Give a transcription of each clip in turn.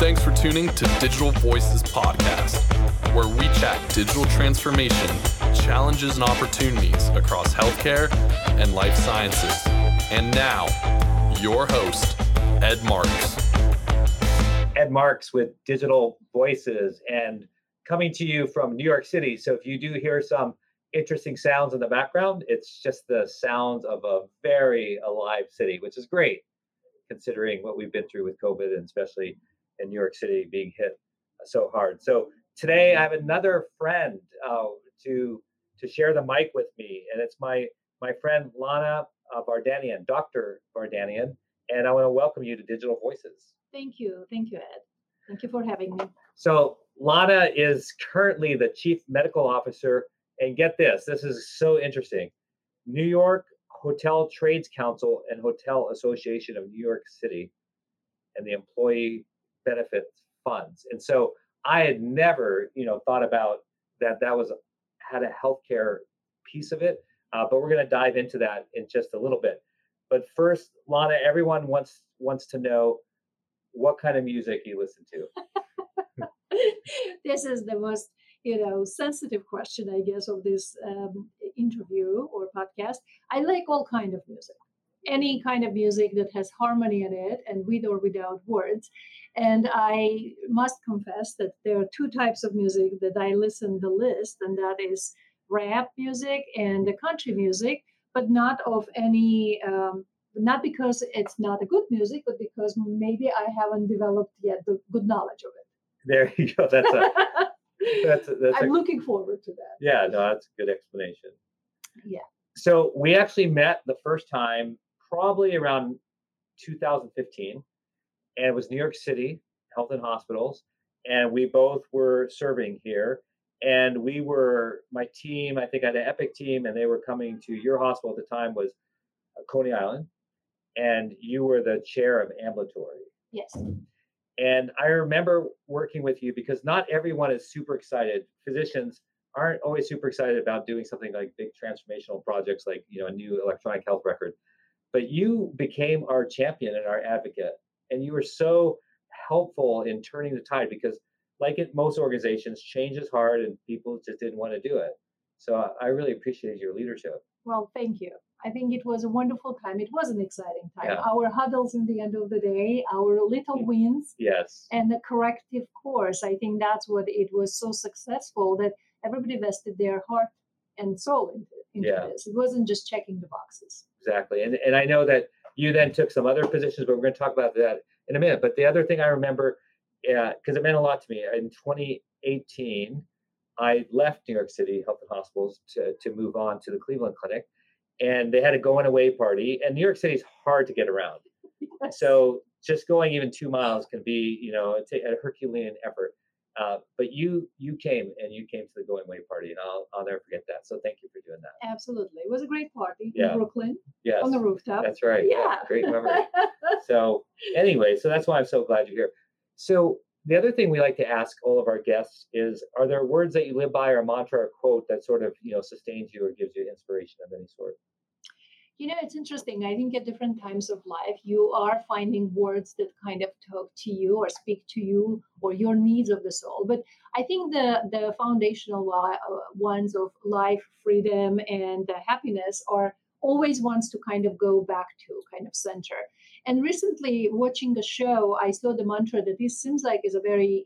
Thanks for tuning to Digital Voices Podcast, where we chat digital transformation, challenges, and opportunities across healthcare and life sciences. And now, your host, Ed Marks. Ed Marks with Digital Voices and coming to you from New York City. So if you do hear some interesting sounds in the background, it's just the sounds of a very alive city, which is great considering what we've been through with COVID and especially in New York City being hit so hard. So today I have another friend uh, to to share the mic with me, and it's my my friend Lana uh, Vardanian, Dr. Vardanian, and I want to welcome you to Digital Voices. Thank you. Thank you, Ed. Thank you for having me. So, Lana is currently the chief medical officer. And get this this is so interesting New York Hotel Trades Council and Hotel Association of New York City and the Employee Benefit Funds. And so, I had never, you know, thought about that that was had a healthcare piece of it. Uh, but we're going to dive into that in just a little bit. But first, Lana, everyone wants wants to know what kind of music you listen to. this is the most you know sensitive question i guess of this um, interview or podcast i like all kind of music any kind of music that has harmony in it and with or without words and i must confess that there are two types of music that i listen the list and that is rap music and the country music but not of any um, not because it's not a good music, but because maybe I haven't developed yet the good knowledge of it. There you go. That's a that's a, that's I'm a, looking forward to that. yeah. No, that's a good explanation. Yeah. So we actually met the first time probably around 2015, and it was New York City Health and Hospitals, and we both were serving here. And we were my team. I think I had an Epic team, and they were coming to your hospital at the time was uh, Coney Island, and you were the chair of ambulatory. Yes. And I remember working with you because not everyone is super excited. Physicians aren't always super excited about doing something like big transformational projects like you know a new electronic health record. But you became our champion and our advocate, and you were so helpful in turning the tide because, like most organizations, change is hard and people just didn't want to do it. So I- I really appreciated your leadership. Well, thank you. I think it was a wonderful time. It was an exciting time. Yeah. Our huddles in the end of the day, our little wins, Yes. and the corrective course. I think that's what it was so successful that everybody vested their heart and soul into, into Yeah. this. It wasn't just checking the boxes. Exactly. And and I know that you then took some other positions, but we're going to talk about that in a minute. But the other thing I remember, yeah, because it meant a lot to me. In 2018, I left New York City Health and Hospitals to to move on to the Cleveland Clinic, and they had a going away party. And New York City is hard to get around, so just going even two miles can be, you know, a, a Herculean effort. Uh, but you you came and you came to the going away party, and I'll I'll never forget that. So thank you for doing that. Absolutely. It was a great party Yeah. in Brooklyn Yes, on the rooftop. that's right. yeah. great memory. so anyway, so that's why I'm so glad you're here. So the other thing we like to ask all of our guests is, are there words that you live by, or mantra, or quote that sort of you know sustains you or gives you inspiration of any sort? You know, it's interesting. I think at different times of life, you are finding words that kind of talk to you or speak to you or your needs of the soul. But I think the the foundational uh, ones of life, freedom, and uh, happiness are always ones to kind of go back to, kind of center. And recently, watching a show, I saw the mantra that this seems like is a very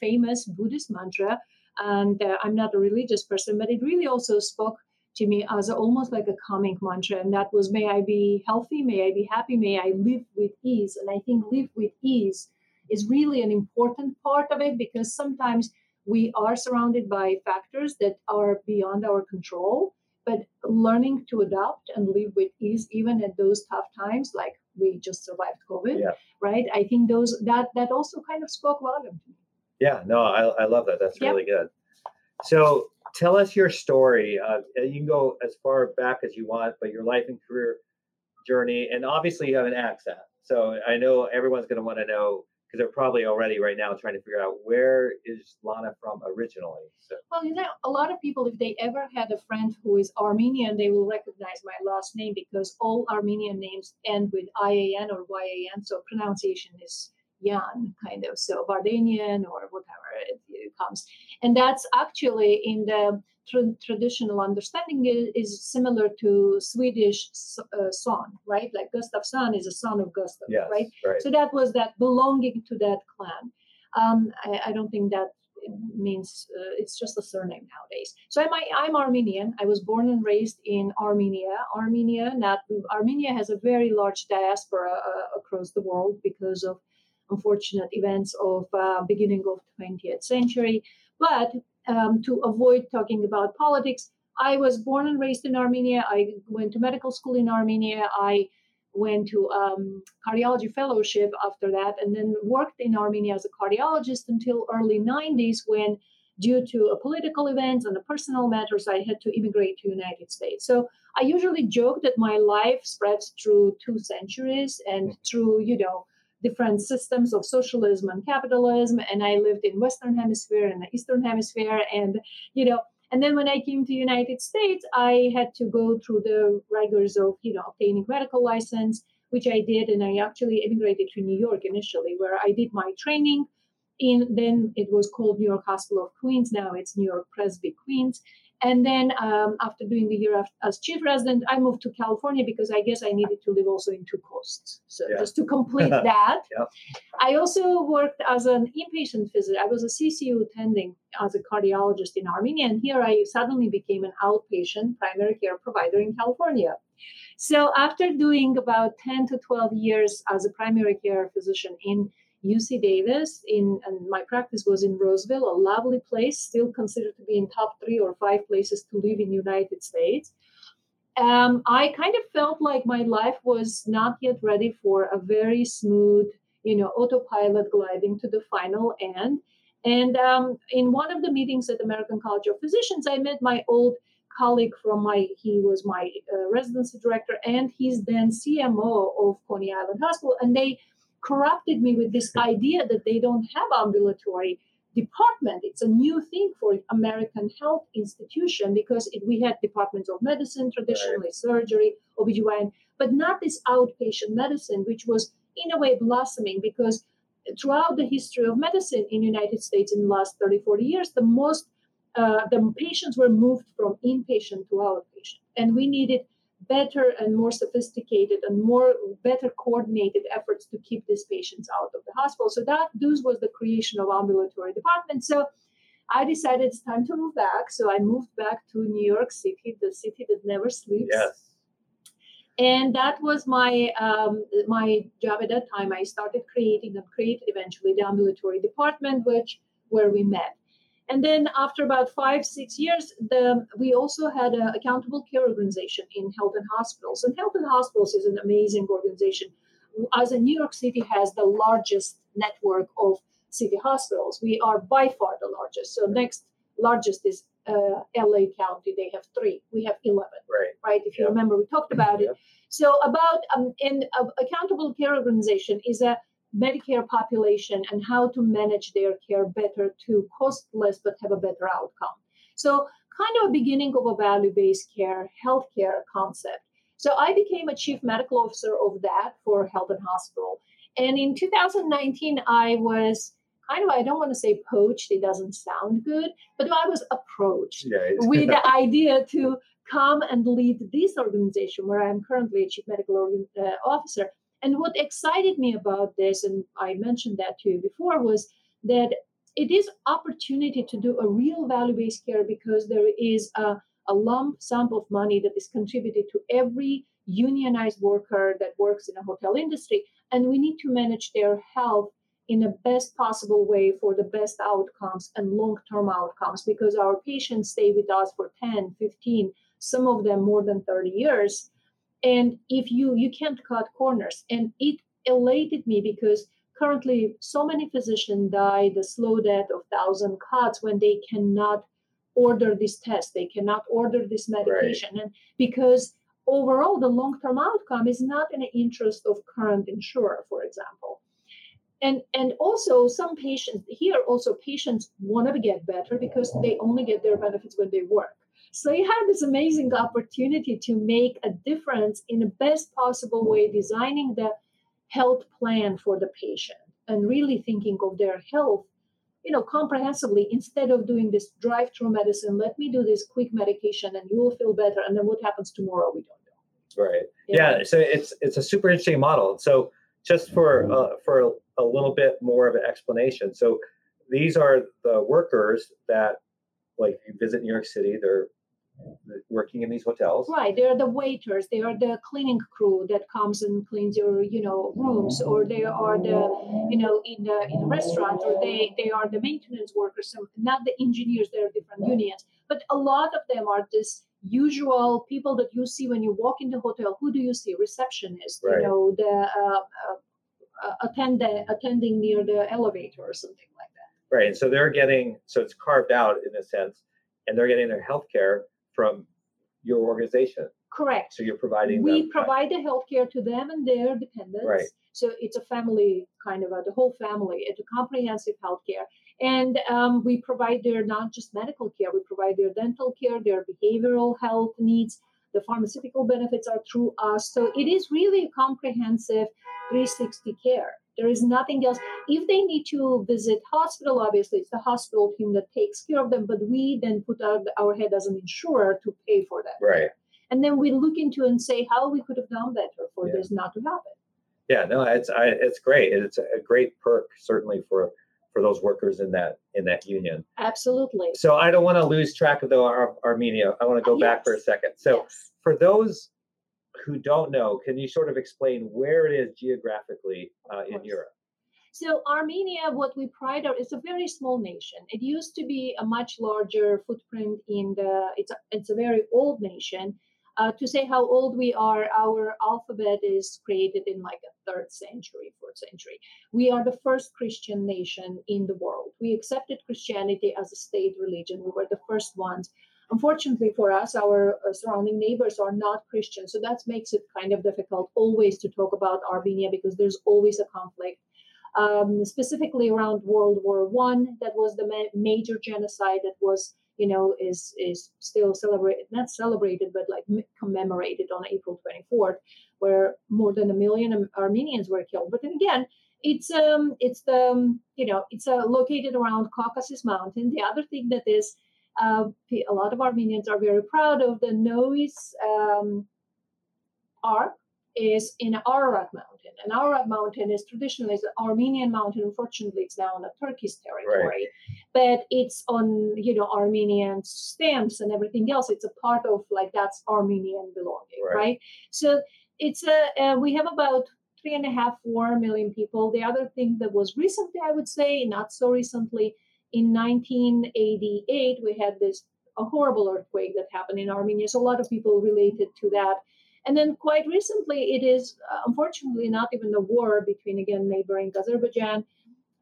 famous Buddhist mantra. And uh, I'm not a religious person, but it really also spoke to me as almost like a calming mantra and that was may i be healthy may i be happy may i live with ease and i think live with ease is really an important part of it because sometimes we are surrounded by factors that are beyond our control but learning to adapt and live with ease even at those tough times like we just survived covid Yeah. right i think those that that also kind of spoke volume to me Yeah, no, I, I love that. That's Yep. really good. So tell us your story. Uh, you can go as far back as you want, but your life and career journey, and obviously you have an accent. So I know everyone's going to want to know because they're probably already right now trying to figure out where is Lana from originally. So Well, you know, a lot of people, if they ever had a friend who is Armenian, they will recognize my last name because all Armenian names end with IAN or YAN, so pronunciation is yan kind of so Vardanian or whatever it, it comes and that's actually in the tra- traditional understanding is, is, similar to Swedish uh, son right like Gustafsson is a son of Gustav yes, right? right so that was that belonging to that clan um, I, I don't think that means uh, it's just a surname nowadays. So I'm I'm Armenian. I was born and raised in Armenia. Armenia, not Armenia, has a very large diaspora uh, across the world because of unfortunate events of uh, beginning of 20th century. But um, to avoid talking about politics, I was born and raised in Armenia. I went to medical school in Armenia. I went to um, cardiology fellowship after that and then worked in armenia as a cardiologist until early 90s when due to a political events and the personal matters i had to immigrate to united states so i usually joke that my life spreads through two centuries and mm. through you know different systems of socialism and capitalism and i lived in western hemisphere and the eastern hemisphere and you know and then when I came to United States, I had to go through the rigors of, you know, obtaining medical license, which I did. And I actually immigrated to New York initially, where I did my training in, then it was called New York Hospital of Queens. Now it's New York Presby Queens. And then um, after doing a year as chief resident, I moved to California because I guess I needed to live also in two coasts. So yeah. just to complete that, yep. I also worked as an inpatient physician. I was a CCU attending as a cardiologist in Armenia, and here I suddenly became an outpatient primary care provider in California. So after doing about 10 to 12 years as a primary care physician in UC Davis in and my practice was in Roseville, a lovely place, still considered to be in top three or five places to live in United States. Um, I kind of felt like my life was not yet ready for a very smooth, you know, autopilot gliding to the final end. And um, in one of the meetings at American College of Physicians, I met my old colleague from my he was my uh, residency director and he's then CMO of Coney Island Hospital, and they corrupted me with this idea that they don't have ambulatory department. It's a new thing for American health institution because it, we had departments of medicine, traditionally right. surgery, OBGYN, but not this outpatient medicine, which was in a way blossoming because throughout the history of medicine in United States in the last 30, 40 years, the most uh, the patients were moved from inpatient to outpatient. And we needed better and more sophisticated and more better coordinated efforts to keep these patients out of the hospital. So that this was the creation of ambulatory department. So I decided it's time to move back. So I moved back to New York City, the city that never sleeps. Yes. And that was my um, my job at that time. I started creating and created eventually the ambulatory department, which where we met. And then after about five, six years, the, we also had an accountable care organization in health and hospitals. And health and hospitals is an amazing organization. As in New York City has the largest network of city hospitals. We are by far the largest. So next largest is uh, LA County. They have three. We have 11. Right. Right. If you remember, we talked about it. So about um, in uh, accountable care organization is a Medicare population and how to manage their care better to cost less but have a better outcome. So, kind of a beginning of a value based care, healthcare concept. So, I became a chief medical officer of that for Health and Hospital. And in 2019, I was kind of, I don't want to say poached, it doesn't sound good, but I was approached yeah, with the idea to come and lead this organization where I'm currently a chief medical uh, officer and what excited me about this, and I mentioned that to you before, was that it is opportunity to do a real value-based care because there is a, a lump sum of money that is contributed to every unionized worker that works in a hotel industry. And we need to manage their health in the best possible way for the best outcomes and long-term outcomes because our patients stay with us for 10 15 some of them more than 30 years and if you you can't cut corners. And it elated me because currently so many physicians die the slow death of thousand cuts when they cannot order this test. They cannot order this medication. Right. and because overall the long-term outcome is not in the interest of current insurer for example. And and also some patients here also patients want to get better because they only get their benefits when they work so you have this amazing opportunity to make a difference in the best possible way, designing the health plan for the patient. and really thinking of their health you know comprehensively. Instead of doing this drive through medicine let me do this quick medication and you will feel better. And then what happens tomorrow we don't know. Right. Yeah, yeah so it's it's a super interesting model. So just for uh, for a little bit more of an explanation so these are the workers that like you visit new york city they're working in these hotels. Right they're the waiters they are the cleaning crew that comes and cleans your you know rooms or they are the you know in the in the restaurant or they they are the maintenance workers so not the engineers they're different unions. But a lot of them are this usual people that you see when you walk in the hotel. Who do you see? Receptionist right. you know the uh, uh, uh attendant attending near the elevator or something like that. Right and so they're getting so it's carved out in a sense and they're getting their health care from your organization. Correct. So you're providing. We provide the healthcare to them and their dependents. Right. So it's a family kind of a, the whole family. It's a comprehensive healthcare, and um, we provide their not just medical care. We provide their dental care, their behavioral health needs. The pharmaceutical benefits are through us. So it is really a comprehensive 360 care. There is nothing else. If they need to visit hospital, obviously it's the hospital team that takes care of them, but we then put our, our head as an insurer to pay for that. Right. And then we look into and say how we could have done better for yeah. this not to happen. Yeah, no, it's I, it's great. It's a great perk certainly for for those workers in that in that union. Absolutely. So I don't want to lose track of the Ar- Armenia. I want to go yes. back for a second. So yes. for those who don't know, can you sort of explain where it is geographically uh, in Europe? So Armenia, what we pride on, is a very small nation. It used to be a much larger footprint in the. It's a, it's a very old nation. Uh, to say how old we are, our alphabet is created in like a third century, fourth century. We are the first Christian nation in the world. We accepted Christianity as a state religion. We were the first ones Unfortunately for us, our uh, surrounding neighbors are not Christian, so that makes it kind of difficult always to talk about Armenia because there's always a conflict. Um, specifically around World War One, that was the ma- major genocide that was, you know, is is still celebrated, not celebrated, but like commemorated on April 24th, where more than a million Armenians were killed. But then again, it's um it's the um, you know it's uh, located around Caucasus Mountain. The other thing that is uh, a lot of Armenians are very proud of the Noah's um, Ark is in Ararat Mountain. And Ararat Mountain is traditionally an Armenian mountain. Unfortunately, it's now on a Turkish territory, right. but it's on you know Armenian stamps and everything else. It's a part of like that's Armenian belonging, right? right? So it's a uh, we have about three and a half, four million people. The other thing that was recently, I would say, not so recently, in 1988, we had this a horrible earthquake that happened in Armenia. So a lot of people related to that. And then quite recently, it is uh, unfortunately not even a war between again neighboring Azerbaijan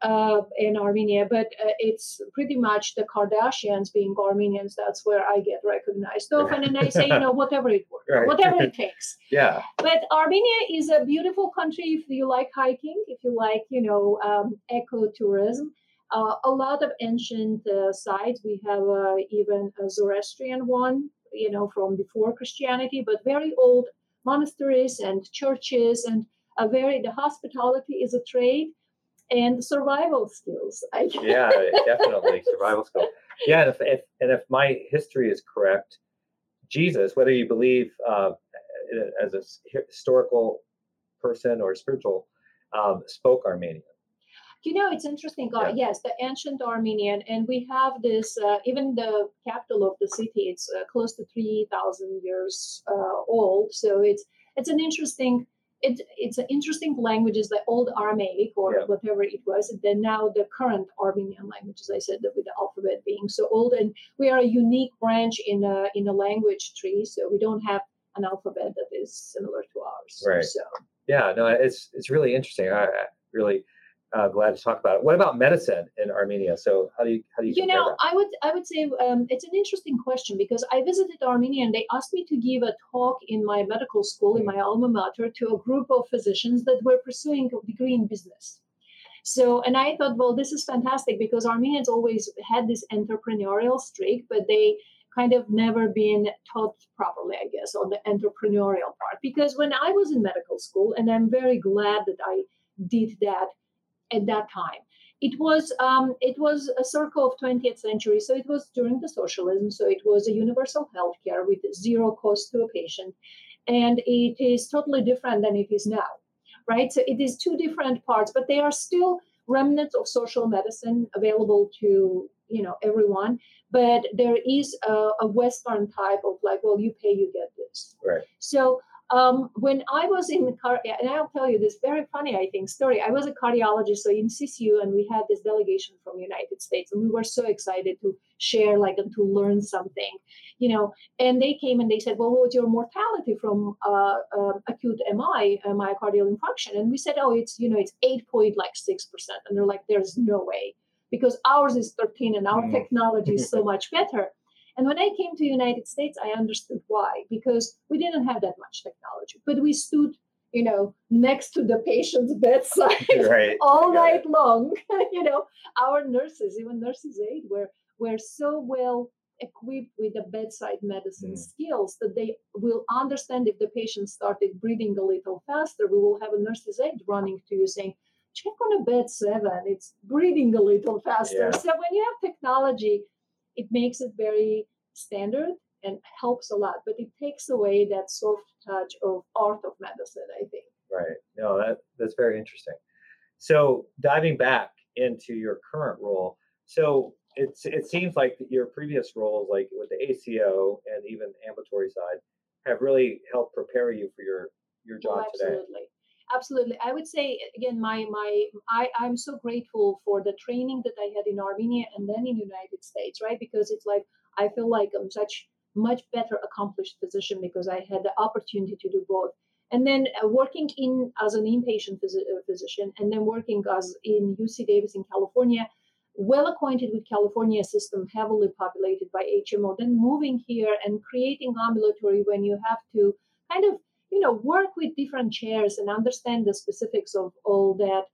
uh, and Armenia, but uh, it's pretty much the Kardashians being Armenians. That's where I get recognized often, and I say, you know, whatever it works, right. whatever it takes. Yeah. But Armenia is a beautiful country if you like hiking, if you like, you know, um, ecotourism uh, a lot of ancient uh, sites. We have uh, even a Zoroastrian one, you know, from before Christianity, but very old monasteries and churches, and a very the hospitality is a trade, and survival skills. yeah, definitely survival skills. Yeah, and if, if, and if my history is correct, Jesus, whether you believe uh, as a historical person or spiritual, um, spoke Armenian. You know, it's interesting. Uh, yeah. Yes, the ancient Armenian, and we have this. Uh, even the capital of the city, it's uh, close to three thousand years uh, old. So it's it's an interesting. It, it's an interesting language, is the old Aramaic or yeah. whatever it was. And then now the current Armenian language, as I said, with the alphabet being so old, and we are a unique branch in a in a language tree, so we don't have an alphabet that is similar to ours. Right. So yeah, no, it's it's really interesting. I, I really uh, glad to talk about it. What about medicine in Armenia? So how do you how do you? You know, that? I would I would say um, it's an interesting question because I visited Armenia and they asked me to give a talk in my medical school in my alma mater to a group of physicians that were pursuing a degree in business. So, and I thought, well, this is fantastic because Armenians always had this entrepreneurial streak, but they kind of never been taught properly, I guess, on the entrepreneurial part. Because when I was in medical school, and I'm very glad that I did that at that time. It was um, it was a circle of 20th century, so it was during the socialism. So it was a universal healthcare with zero cost to a patient, and it is totally different than it is now, right? So it is two different parts, but they are still remnants of social medicine available to you know everyone but there is a, a, western type of like well you pay you get this right so um, when I was in car, and I'll tell you this very funny, I think, story. I was a cardiologist, so in CCU, and we had this delegation from United States, and we were so excited to share, like, and to learn something, you know. And they came and they said, "Well, what's your mortality from uh, uh, acute MI, uh, myocardial infarction?" And we said, "Oh, it's you know, it's eight point like six percent." And they're like, "There's no way." Because ours is 13 and our mm. technology is so much better. And when I came to United States, I understood why, because we didn't have that much technology, but we stood, you know, next to the patient's bedside right. all night it. long. you know, our nurses, even nurses aid, were were so well equipped with the bedside medicine mm. skills that they will understand if the patient started breathing a little faster. We will have a nurse's aide running to you saying, check on a bed seven, it's breathing a little faster. Yeah. So when you have technology it makes it very standard and helps a lot, but it takes away that soft touch of art of medicine, I think. Right. No, that that's very interesting. So diving back into your current role, so it's it seems like your previous roles, like with the ACO and even ambulatory side, have really helped prepare you for your your oh, job oh, absolutely. today absolutely. I would say again my my I, i'm so grateful for the training that i had in armenia and then in united states right? Because it's like i feel like i'm such much better accomplished physician because i had the opportunity to do both. And then uh, working in as an inpatient phys- uh, physician and then working as in uc davis in california well acquainted with california system heavily populated by hmo then moving here and creating ambulatory when you have to kind of you know work with different chairs and understand the specifics of all that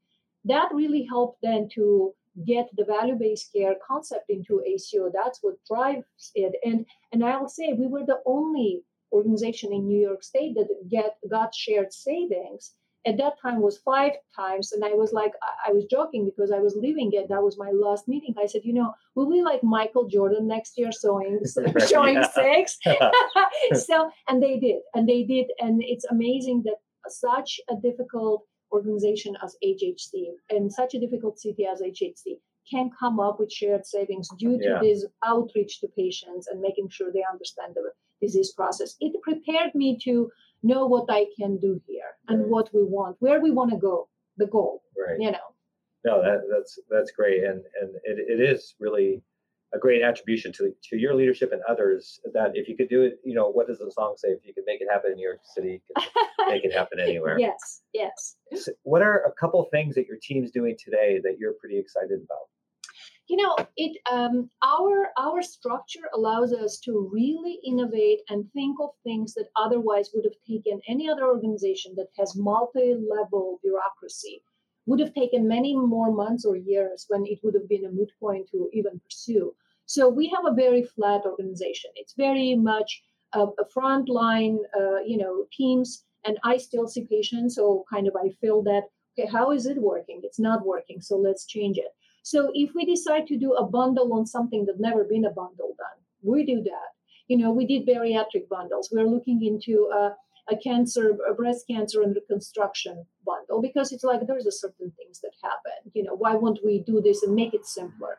that really helped then to get the value-based care concept into ACO. That's what drives it. And and I'll say we were the only organization in New York State that get got shared savings at that time was five times and i was like i was joking because i was leaving it. That was my last meeting. I said you know will we like michael jordan next year showing showing six? So and they did and they did and it's amazing that such a difficult organization as hhc and such a difficult city as hhc can come up with shared savings due to yeah. this outreach to patients and making sure they understand the disease process. It prepared me to know what I can do here and right. what we want, where we want to go, the goal. Right. You know. No, that, that's that's great, and and it, it is really a great attribution to to your leadership and others that if you could do it, you know, what does the song say? If you could make it happen in New York City, make it happen anywhere. Yes, yes. So what are a couple things that your team's doing today that you're pretty excited about? You know it um, our our structure allows us to really innovate and think of things that otherwise would have taken any other organization that has multi-level bureaucracy would have taken many more months or years when it would have been a moot point to even pursue. So we have a very flat organization. It's very much a, a frontline uh, you know teams and i still see patients so kind of i feel that okay how is it working? It's not working so let's change it so if we decide to do a bundle on something that's never been a bundle done, we do that. You know, we did bariatric bundles. We're looking into a, a cancer, a breast cancer and reconstruction bundle because it's like there's a certain things that happen. You know, why won't we do this and make it simpler?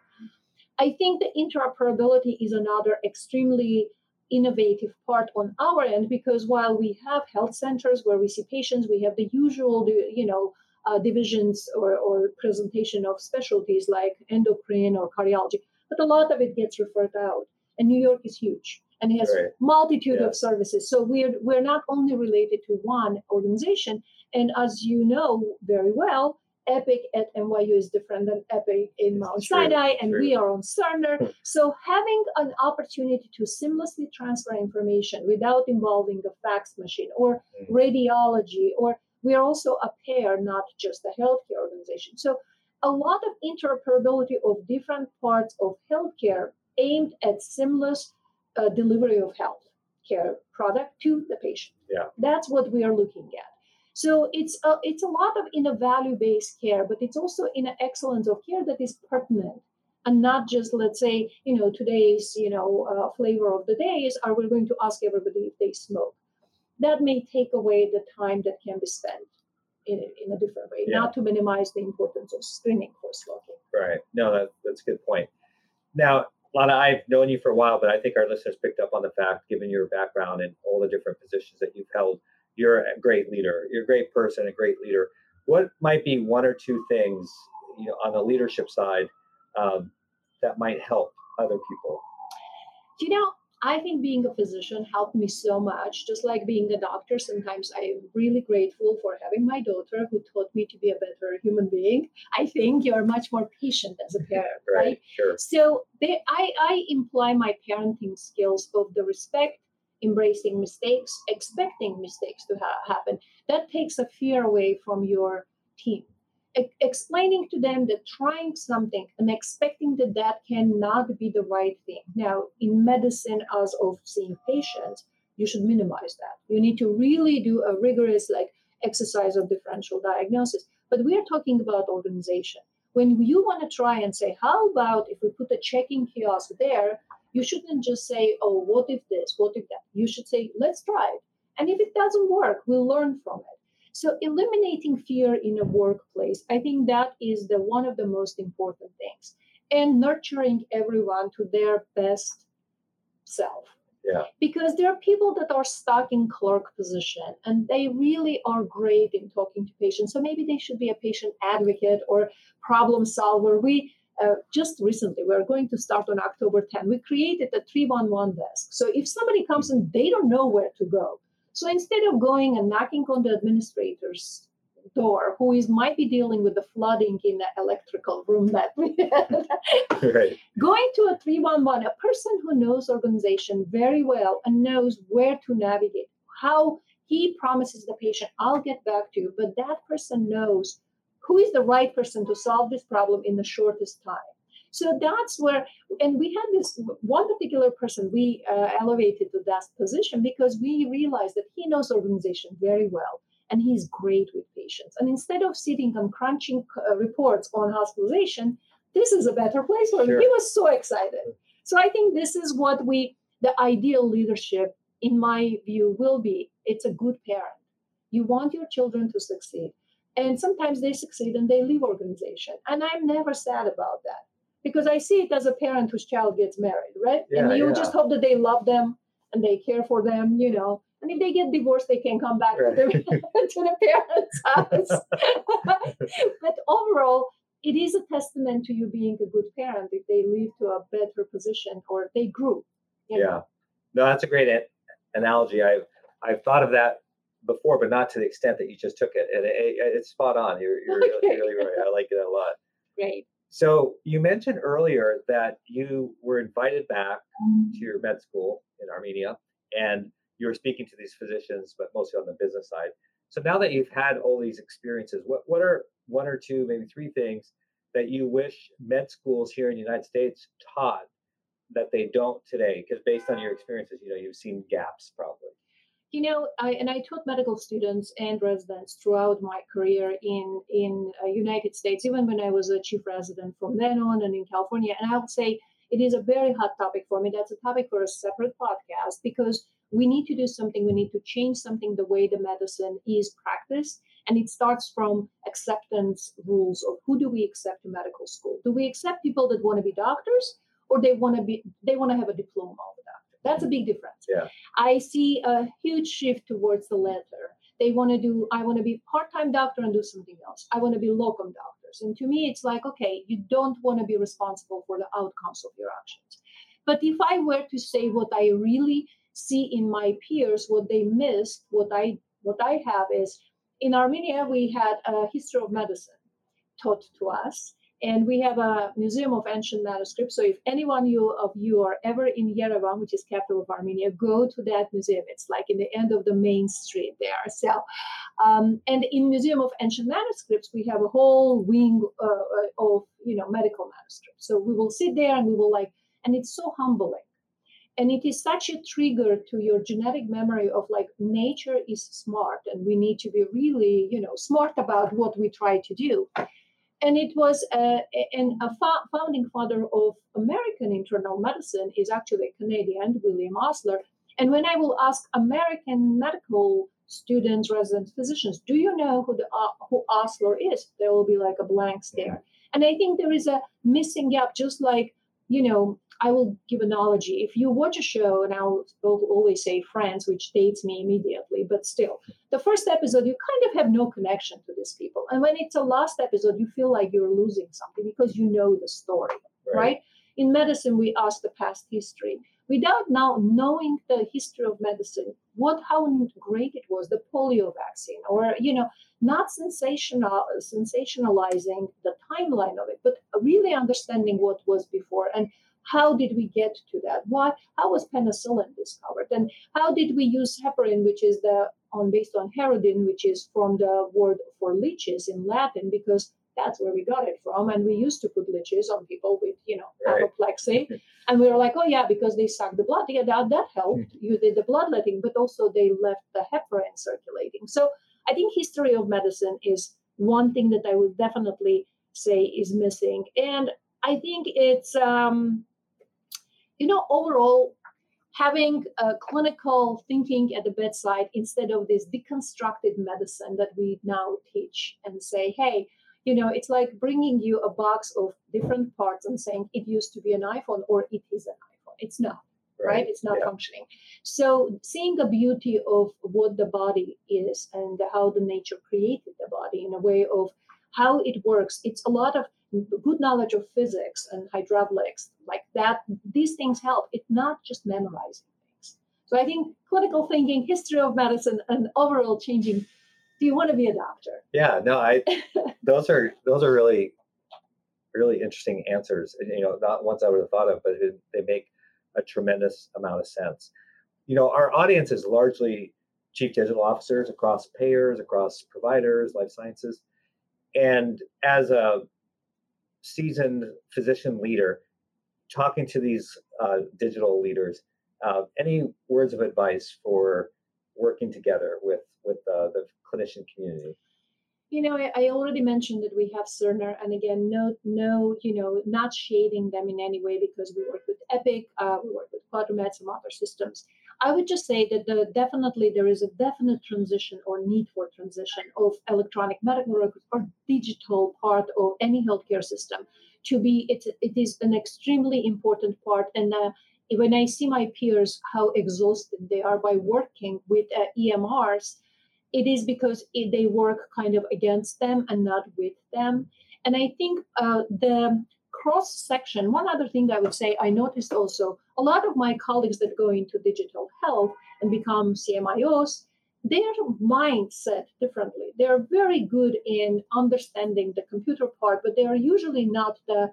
I think the interoperability is another extremely innovative part on our end because while we have health centers where we see patients, we have the usual, you know, uh, divisions or, or presentation of specialties like endocrine or cardiology, but a lot of it gets referred out. And New York is huge and has right. multitude yeah. of services. So we're we're not only related to one organization. And as you know very well, Epic at NYU is different than Epic in Mount Sinai, and True. we are on Cerner. So having an opportunity to seamlessly transfer information without involving a fax machine or mm. radiology or we are also a payer, not just a healthcare organization. So a lot of interoperability of different parts of healthcare aimed at seamless uh, delivery of health care product to the patient. Yeah. That's what we are looking at. So it's a, it's a lot of in a value-based care, but it's also in an excellence of care that is pertinent and not just let's say you know today's you know uh, flavor of the day is are we going to ask everybody if they smoke that may take away the time that can be spent in, in a different way yeah. not to minimize the importance of screening for smoking right no that, that's a good point now Lana, I've known you for a while, but I think our listeners picked up on the fact, given your background and all the different positions that you've held, you're a great leader. You're a great person, a great leader. What might be one or two things, you know, on the leadership side um, that might help other people? You know, I think being a physician helped me so much. Just like being a doctor, sometimes I'm really grateful for having my daughter who taught me to be a better human being. I think you're much more patient as a parent, right? right? Sure. So they, I, I imply my parenting skills of the respect, embracing mistakes, expecting mistakes to ha- happen. That takes a fear away from your team explaining to them that trying something and expecting that that cannot be the right thing. Now, in medicine, as of seeing patients, you should minimize that. You need to really do a rigorous like exercise of differential diagnosis. But we are talking about organization. When you want to try and say, how about if we put a checking kiosk there, you shouldn't just say, oh, what if this, what if that? You should say, let's try it. And if it doesn't work, we'll learn from it. So eliminating fear in a workplace, I think that is the one of the most important things. And nurturing everyone to their best self. Yeah. Because there are people that are stuck in clerk position and they really are great in talking to patients. So maybe they should be a patient advocate or problem solver. We uh, just recently, we're going to start on October 10. We created a 311 desk. So if somebody comes and they don't know where to go, so instead of going and knocking on the administrator's door, who is might be dealing with the flooding in the electrical room that we had, right. going to a 311, a person who knows organization very well and knows where to navigate, how he promises the patient, I'll get back to you, but that person knows who is the right person to solve this problem in the shortest time. So that's where, and we had this one particular person we uh, elevated to that position because we realized that he knows organization very well and he's great with patients. And instead of sitting and crunching uh, reports on hospitalization, this is a better place for him. Sure. He was so excited. So I think this is what we, the ideal leadership, in my view, will be. It's a good parent. You want your children to succeed. And sometimes they succeed and they leave organization. And I'm never sad about that because I see it as a parent whose child gets married, right? Yeah, and you yeah. just hope that they love them and they care for them, you know. And if they get divorced, they can come back right. to, the, to the parents' house. but overall, it is a testament to you being a good parent if they leave to a better position or they grew. yeah. Know. No, that's a great analogy. I've I've thought of that before, but not to the extent that you just took it. And it, it, it's spot on. You're, you're okay. really, really right. I like it a lot. Great. So you mentioned earlier that you were invited back mm-hmm. to your med school in Armenia and you were speaking to these physicians, but mostly on the business side. So now that you've had all these experiences, what, what are one or two, maybe three things that you wish med schools here in the United States taught that they don't today? Because based on your experiences, you know, you've seen gaps probably you know, I, and I taught medical students and residents throughout my career in in uh, United States, even when I was a chief resident from then on and in California. And I would say it is a very hot topic for me. That's a topic for a separate podcast because we need to do something. We need to change something the way the medicine is practiced. And it starts from acceptance rules of who do we accept to medical school? Do we accept people that want to be doctors or they want to be they want to have a diploma doctor? That's a big difference. Yeah. I see a huge shift towards the latter. They want to do, I want to be part-time doctor and do something else. I want to be locum doctors. And to me, it's like, okay, you don't want to be responsible for the outcomes of your actions. But if I were to say what I really see in my peers, what they missed, what I what I have is in Armenia, we had a history of medicine taught to us. And we have a museum of ancient manuscripts. So if anyone you, of you are ever in Yerevan, which is capital of Armenia, go to that museum. It's like in the end of the main street there. So, um, and in Museum of Ancient Manuscripts, we have a whole wing uh, uh, of you know medical manuscripts. So we will sit there and we will like, and it's so humbling and it is such a trigger to your genetic memory of like nature is smart and we need to be really you know smart about what we try to do and it was uh, and a founding father of american internal medicine is actually a canadian william osler. And when i will ask american medical students residents physicians do you know who the uh, who osler is? There will be like a blank stare. And i think there is a missing gap just like you know I will give an analogy. If you watch a show, and I'll always say Friends, which dates me immediately, but still, the first episode, you kind of have no connection to these people. And when it's a last episode, you feel like you're losing something because you know the story, right? right? In medicine, we ask the past history. Without now knowing the history of medicine, what how great it was, the polio vaccine, or you know, not sensational sensationalizing the timeline of it, but really understanding what was before and how did we get to that? Why? how was penicillin discovered? And how did we use heparin, which is the on based on hirudin, which is from the word for leeches in Latin, because that's where we got it from. And we used to put leeches on people with, you know, right. apoplexy. and we were like, oh yeah, because they sucked the blood. Yeah, that, that helped. Hmm. You did the bloodletting, but also they left the heparin circulating. So I think history of medicine is one thing that I would definitely say is missing. And I think it's um, you know, overall, having a clinical thinking at the bedside instead of this deconstructed medicine that we now teach and say, hey, you know, it's like bringing you a box of different parts and saying it used to be an iPhone or it is an iPhone. It's not, right? right? It's not yeah. functioning. So, seeing the beauty of what the body is and how the nature created the body in a way of how it works, it's a lot of good knowledge of physics and hydraulics like that these things help it's not just memorizing things so i think clinical thinking history of medicine and overall changing do you want to be a doctor yeah no i those are those are really really interesting answers you know not ones i would have thought of but it, they make a tremendous amount of sense. You know our audience is largely chief digital officers across payers across providers life sciences. And as a seasoned physician leader talking to these uh, digital leaders uh, any words of advice for working together with with uh, the clinician community you know I, I, already mentioned that we have cerner and again no no you know not shading them in any way because we work with epic uh, we work with quadramed some other systems. I would just say that the, definitely there is a definite transition or need for transition of electronic medical records or digital part of any healthcare system to be it, it is an extremely important part. And uh, when I see my peers how exhausted they are by working with uh, EMRs, it is because it, they work kind of against them and not with them. And I think uh, the cross section, one other thing I would say, I noticed also a lot of my colleagues that go into digital health and become CMIOs, their mindset differently. They're very good in understanding the computer part, but they are usually not the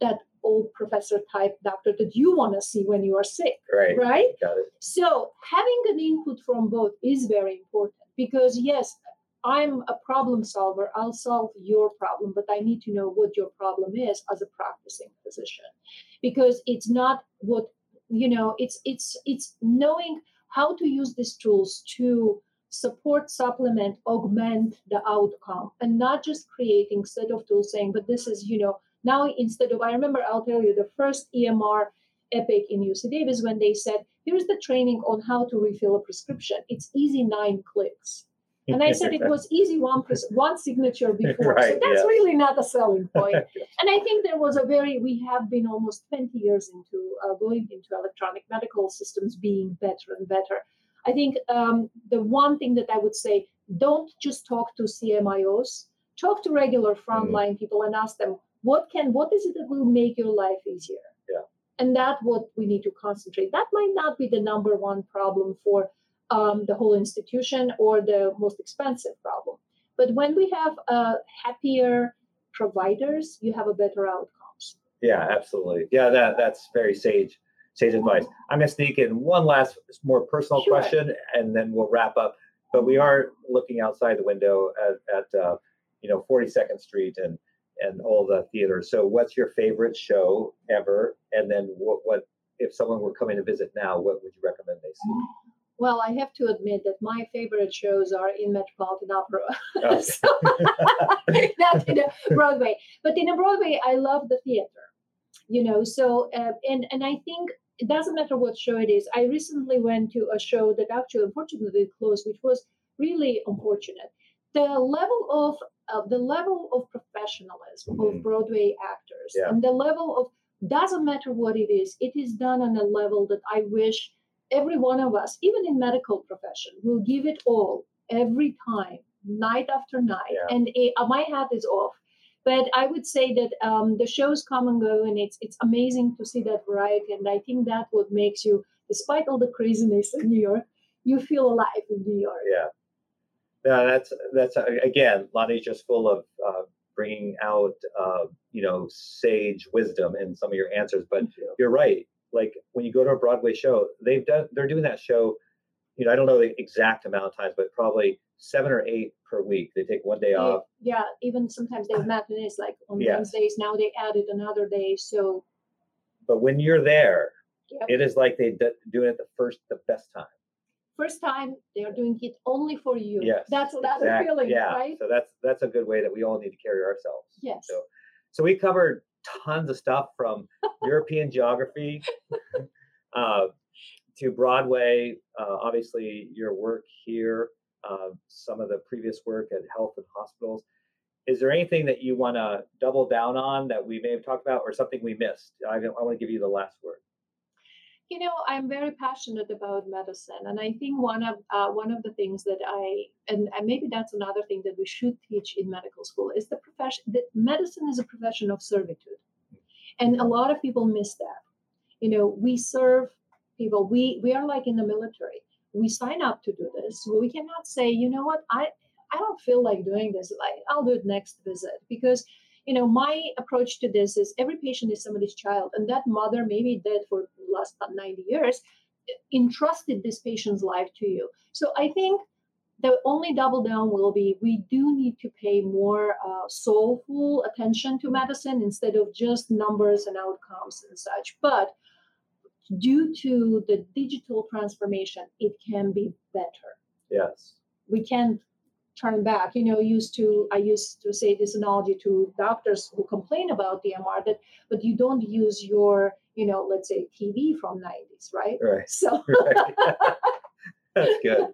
that old professor type doctor that you want to see when you are sick. Right. Right. Got it. So having an input from both is very important because yes, I'm a problem solver. I'll solve your problem, but I need to know what your problem is as a practicing physician, because it's not what you know. It's it's it's knowing how to use these tools to support, supplement, augment the outcome, and not just creating set of tools saying, but this is you know now instead of I remember I'll tell you the first EMR epic in UC Davis when they said here's the training on how to refill a prescription. It's easy nine clicks and I said it was easy one one signature before. Right, so that's yeah. really not a selling point. and I think there was a very, we have been almost 20 years into uh, going into electronic medical systems being better and better. I think um, the one thing that I would say, don't just talk to CMIOs, talk to regular mm-hmm. frontline mm. people and ask them, what can, what is it that will make your life easier? Yeah. And that's what we need to concentrate. That might not be the number one problem for um, the whole institution or the most expensive problem. But when we have uh, happier providers, you have a better outcomes. Yeah, absolutely. Yeah, that that's very sage sage advice. I'm gonna sneak in one last more personal sure. question, and then we'll wrap up. But we are looking outside the window at, at uh, you know 42nd Street and and all the theaters. So, what's your favorite show ever? And then what what if someone were coming to visit now, what would you recommend they see? Well, I have to admit that my favorite shows are in Metropolitan Opera, Oh. So- not in Broadway. But in a Broadway, I love the theater, you know. So uh, and and I think it doesn't matter what show it is. I recently went to a show that actually unfortunately closed, which was really unfortunate. The level of uh, the level of professionalism Mhm. of Broadway actors Yeah. and the level of doesn't matter what it is. It is done on a level that I wish every one of us, even in medical profession, will give it all every time, night after night. Yeah. And uh, my hat is off. But I would say that um, the shows come and go, and it's it's amazing to see that variety. And I think that what makes you, despite all the craziness in New York, you feel alive in New York. Yeah. No, that's that's uh, again, Lonnie's just full of uh, bringing out uh, you know sage wisdom in some of your answers. But you're right. Like when you go to a Broadway show, they've done they're doing that show. You know, I don't know the exact amount of times, but probably seven or eight per week. They take one day Yeah, off. yeah, even sometimes they have matinees like on Yes. Wednesdays. Now they added another day. So But when you're there, Yep. it is like they d- doing it the first, the best time. First time they are doing it only for you. Yes, That's another Exact- feeling, yeah. right? So that's that's a good way that we all need to carry ourselves. Yes. So, so we covered tons of stuff from European geography uh, to Broadway. Uh, obviously, your work here, uh, some of the previous work at health and hospitals. Is there anything that you want to double down on that we may have talked about, or something we missed? I, I want to give you the last word. You know i'm very passionate about medicine and i think one of uh, one of the things that i and, and maybe that's another thing that we should teach in medical school is the profession that medicine is a profession of servitude and a lot of people miss that. You know we serve people we we are like in the military. We sign up to do this we cannot say you know what? I i don't feel like doing this like i'll do it next visit because you know, my approach to this is every patient is somebody's child, and that mother, maybe dead for the last 90 years, entrusted this patient's life to you. So I think the only double down will be we do need to pay more uh, soulful attention to medicine instead of just numbers and outcomes and such. But due to the digital transformation, it can be better Yes. we can't turn back. You know, used to I used to say this analogy to doctors who complain about the MR that, but you don't use your, you know, let's say TV from 90s, right? Right. So right. That's good.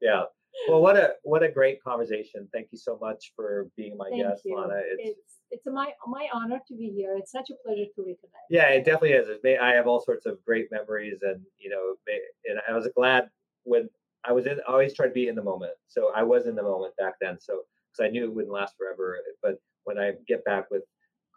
Yeah. Well, what a what a great conversation. Thank you so much for being my thank guest, you. Lana. It's, It's it's my my honor to be here. It's such a pleasure to reconnect. yeah, it definitely is. It may, I have all sorts of great memories, and you know, may, and I was glad when I was in. I always try to be in the moment, so I was in the moment back then. So because I knew it wouldn't last forever, but when I get back with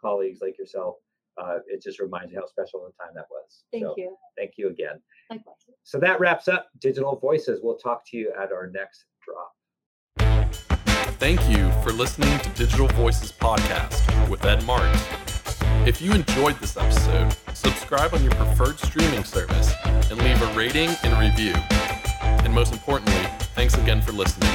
colleagues like yourself, uh, it just reminds me how special the time that was. Thank so you. thank you again. Likewise. So that wraps up Digital Voices. We'll talk to you at our next drop. Thank you for listening to Digital Voices Podcast with Ed Marks. If you enjoyed this episode, subscribe on your preferred streaming service and leave a rating and review. And most importantly, thanks again for listening.